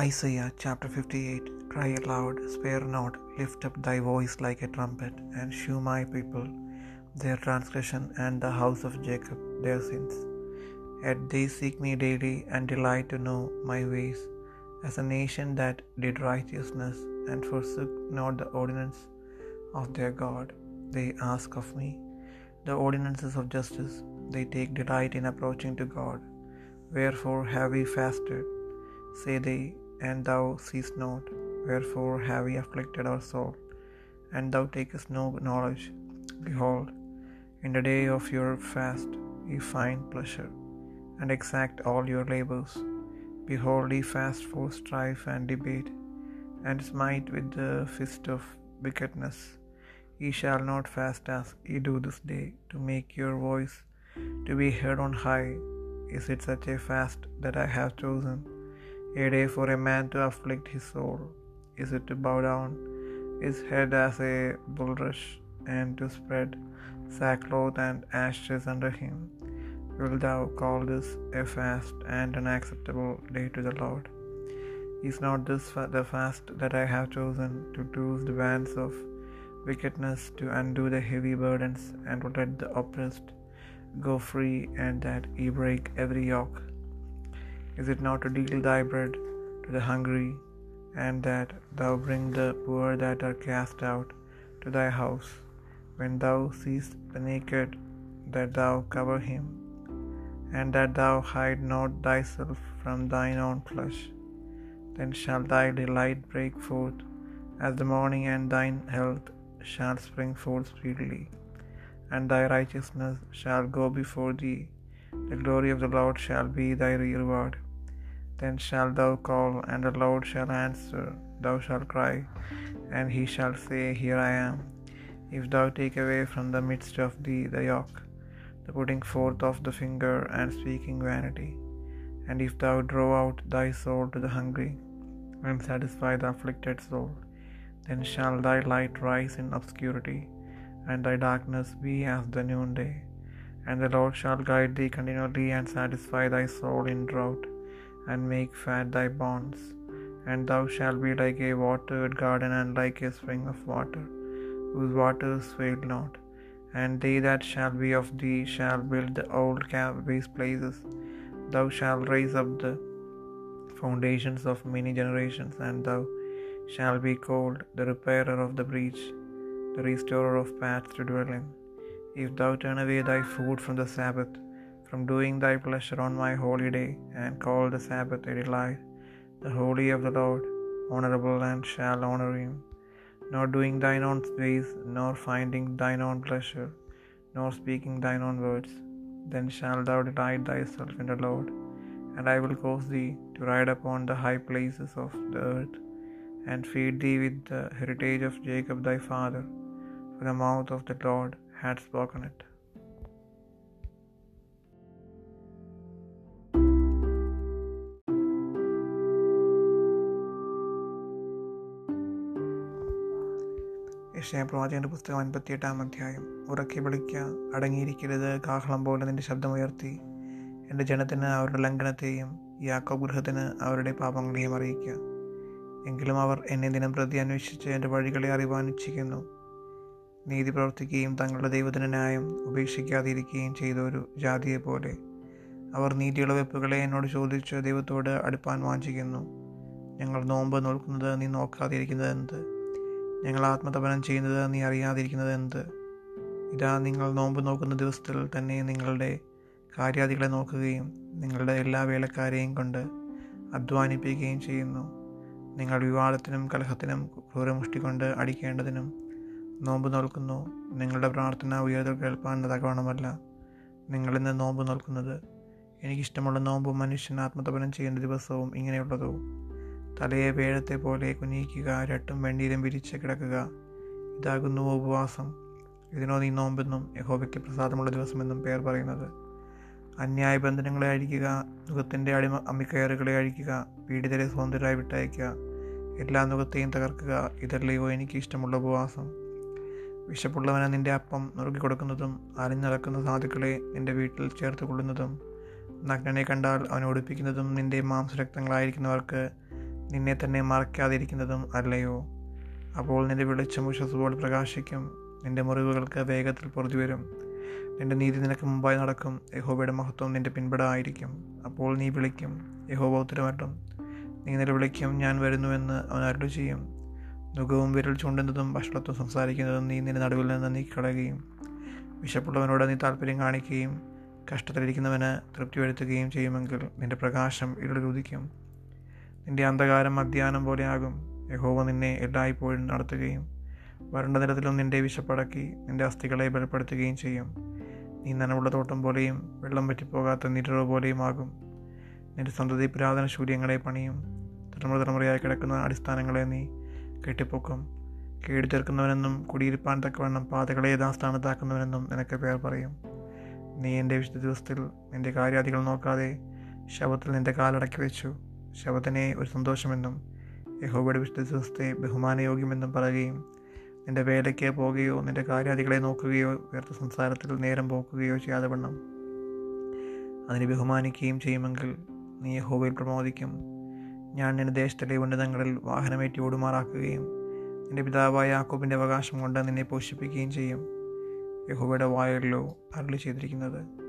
Isaiah chapter 58 Cry aloud, spare not, lift up thy voice like a trumpet, and shew my people their transgression, and the house of Jacob their sins. Yet they seek me daily, and delight to know my ways, as a nation that did righteousness, and forsook not the ordinance of their God. They ask of me the ordinances of justice, they take delight in approaching to God. Wherefore have we fasted? say they, and thou seest not. Wherefore have we afflicted our soul, and thou takest no knowledge? Behold, in the day of your fast ye find pleasure, and exact all your labors. Behold, ye fast for strife and debate, and smite with the fist of wickedness. Ye shall not fast as ye do this day, to make your voice to be heard on high. Is it such a fast that I have chosen? A day for a man to afflict his soul? Is it to bow down his head as a bulrush, and to spread sackcloth and ashes under him? Wilt thou call this a fast and an acceptable day to the Lord? Is not this the fast that I have chosen, to loose the bands of wickedness, to undo the heavy burdens, and to let the oppressed go free, and that ye break every yoke? Is it not to deal thy bread to the hungry, and that thou bring the poor that are cast out to thy house? When thou seest the naked, that thou cover him, and that thou hide not thyself from thine own flesh, then shall thy delight break forth as the morning, and thine health shall spring forth speedily, and thy righteousness shall go before thee. The glory of the Lord shall be thy reward. Then shalt thou call, and the Lord shall answer. Thou shalt cry, and he shall say, Here I am. If thou take away from the midst of thee the yoke, the putting forth of the finger, and speaking vanity, and if thou draw out thy soul to the hungry, and satisfy the afflicted soul, then shall thy light rise in obscurity, and thy darkness be as the noonday. And the Lord shall guide thee continually, and satisfy thy soul in drought and make fat thy bonds. And thou shalt be like a watered garden, and like a spring of water, whose waters fail not. And they that shall be of thee shall build the old waste places. Thou shalt raise up the foundations of many generations, and thou shalt be called the repairer of the breach, the restorer of paths to dwell in. If thou turn away thy food from the Sabbath, from doing thy pleasure on my holy day, and call the Sabbath a delight, the holy of the Lord, honorable, and shall honor him, nor doing thine own ways, nor finding thine own pleasure, nor speaking thine own words, then shalt thou delight thyself in the Lord, and I will cause thee to ride upon the high places of the earth, and feed thee with the heritage of Jacob thy father, for the mouth of the Lord hath spoken it. യക്ഷയ പ്രവാചകന്റെ പുസ്തകം അൻപത്തിയെട്ടാം അധ്യായം. ഉറക്കി വിളിക്കുക അടങ്ങിയിരിക്കരുത് കാഹളം പോലെ നിന്റെ ശബ്ദമുയർത്തി എന്റെ ജനത്തിന് അവരുടെ ലംഘനത്തെയും യാക്കോബ് ഗൃഹത്തിന് അവരുടെ പാപങ്ങളെയും അറിയിക്കുക എങ്കിലും അവർ എന്നെ ദിനം പ്രതി അന്വേഷിച്ച് എന്റെ വഴികളെ അറിവാൻ ഇച്ഛിക്കുന്നു. നീതി പ്രവർത്തിക്കുകയും തങ്ങളുടെ ദൈവത്തിന് ന്യായം ഉപേക്ഷിക്കാതിരിക്കുകയും ചെയ്ത ഒരു ജാതിയെ പോലെ. അവർ നീതിയുള്ള വെപ്പുകളെ എന്നോട് ചോദിച്ച് ദൈവത്തോട് അടുപ്പാൻ വാഞ്ചിക്കുന്നു. ഞങ്ങൾ നോമ്പ് നോക്കുന്നത് നീ നോക്കാതിരിക്കുന്നത് എന്ത് ഞങ്ങൾ ആത്മതപനം ചെയ്യുന്നത് നീ അറിയാതിരിക്കുന്നത് എന്ത്? ഇതാ നിങ്ങൾ നോമ്പ് നോക്കുന്ന ദിവസത്തിൽ തന്നെ നിങ്ങളുടെ കാര്യാദികളെ നോക്കുകയും നിങ്ങളുടെ എല്ലാ വേലക്കാരെയും കൊണ്ട് അധ്വാനിപ്പിക്കുകയും ചെയ്യുന്നു. നിങ്ങൾ വിവാദത്തിനും കലഹത്തിനും ക്രൂരമുഷ്ടി കൊണ്ട് അടിക്കേണ്ടതിനും നോമ്പ് നോൽക്കുന്നു. നിങ്ങളുടെ പ്രാർത്ഥന ഉയർത്തൽ കേൾപ്പാൻ തകവണമല്ല നിങ്ങളിന്ന് നോമ്പ് നോൽക്കുന്നത്. എനിക്കിഷ്ടമുള്ള നോമ്പും മനുഷ്യൻ ആത്മതപനം ചെയ്യുന്ന ദിവസവും ഇങ്ങനെയുള്ളതോ? തലയെ വേഴത്തെ പോലെ കുനിയിക്കുക രട്ടും വെണ്ണീരും വിരിച്ച് കിടക്കുക. ഇതാകുന്നു ഉപവാസം. ഇതിനോ നീ നോമ്പെന്നും യഹോബയ്ക്ക് പ്രസാദമുള്ള ദിവസമെന്നും പേർ പറയുന്നത്. അന്യായ ബന്ധനങ്ങളെ അഴിക്കുക മുഖത്തിന്റെ അടിമ അമ്മിക്കയറുകളെ അഴിക്കുക പീഡിതരെ സ്വതന്ത്രരായി വിട്ടയക്കുക എല്ലാ മുഖത്തെയും തകർക്കുക ഇതല്ലയോ എനിക്ക് ഇഷ്ടമുള്ള ഉപവാസം. വിശപ്പുള്ളവന് നിന്റെ അപ്പം നുറുക്കി കൊടുക്കുന്നതും അലിഞ്ഞിറക്കുന്ന സാധുക്കളെ നിന്റെ വീട്ടിൽ ചേർത്ത് കൊള്ളുന്നതും നഗ്നനെ കണ്ടാൽ അവനെ ഒടിപ്പിക്കുന്നതും നിന്റെ മാംസരക്തങ്ങളായിരിക്കുന്നവർക്ക് നിന്നെ തന്നെ മറക്കാതിരിക്കുന്നതും അല്ലയോ? അപ്പോൾ നിന്റെ വെളിച്ചം ഉഷസ്സുപോലെ പ്രകാശിക്കും. നിന്റെ മുറിവുകൾക്ക് വേഗത്തിൽ പൊറുതി വരും നിന്റെ നീതി നിനക്ക് മുമ്പായി നടക്കും. യഹോബയുടെ മഹത്വം നിന്റെ പിൻപടായിരിക്കും. അപ്പോൾ നീ വിളിക്കും. യഹോബ ഉത്തരമട്ടും നീ വിളിക്കും. ഞാൻ വരുന്നുവെന്ന് അവൻ അരുളി ചെയ്യും. മുഖവും വിരൽ ചൂണ്ടുന്നതും ഭക്ഷണത്വം സംസാരിക്കുന്നതും നീ നിന്റെ നടുവിൽ നിന്ന് നീ കളയുകയും വിശപ്പുള്ളവനോട് നീ താല്പര്യം കാണിക്കുകയും കഷ്ടത്തിലിരിക്കുന്നവന് തൃപ്തി വരുത്തുകയും ചെയ്യുമെങ്കിൽ നിന്റെ പ്രകാശം ഇരുളിൽ ഉദിക്കും. നിന്റെ അന്ധകാരം മധ്യാനം പോലെയാകും യഹോവ നിന്നെ എല്ലായ്പ്പോഴും നടത്തുകയും വരണ്ട നിലത്തിലും നിന്റെ വിശപ്പടക്കി നിന്റെ അസ്ഥികളെ ബലപ്പെടുത്തുകയും ചെയ്യും. നീ നനവുള്ള തോട്ടം പോലെയും വെള്ളം പറ്റിപ്പോകാത്ത നിരവ് പോലെയും ആകും. നിന്റെ സന്തതി പുരാതന ശൂര്യങ്ങളെ പണിയും. തലമുറ തലമുറയായി കിടക്കുന്ന അടിസ്ഥാനങ്ങളെ നീ കെട്ടിപ്പൊക്കും. കേടി തീർക്കുന്നവനെന്നും കുടിയിരിപ്പാൻ തക്കവണ്ണം പാതകളെ യഥാസ്ഥാനത്താക്കുന്നവനെന്നും നിനക്ക് പേർ പറയും. നീ എന്റെ വിശുദ്ധ ദിവസത്തിൽ നിന്റെ കാര്യാദികൾ നോക്കാതെ ശവത്തിൽ നിന്റെ കാലടക്കി വെച്ചു. ശവത്തിനെ ഒരു സന്തോഷമെന്നും യഹോബയുടെ വിശുദ്ധ ദിവസത്തെ ബഹുമാനയോഗ്യമെന്നും പറയുകയും നിന്റെ വേലയ്ക്ക് പോകുകയോ നിന്റെ കാര്യാദികളെ നോക്കുകയോ വ്യർത്ഥ സംസാരത്തിൽ നേരം പോക്കുകയോ ചെയ്യാതെ വണ്ണം. അതിനെ ബഹുമാനിക്കുകയും ചെയ്യുമെങ്കിൽ നീ യഹോബയിൽ പ്രമോദിക്കും. ഞാൻ നിന്റെ ദേശത്തിലെ ഉന്നതങ്ങളിൽ വാഹനമേറ്റി ഓടുമാറാക്കുകയും നിന്റെ പിതാവായ യാക്കോബിന്റെ അവകാശം കൊണ്ട് നിന്നെ പോഷിപ്പിക്കുകയും ചെയ്യും. യഹോബയുടെ വായല്ലോ അരളി ചെയ്തിരിക്കുന്നത്.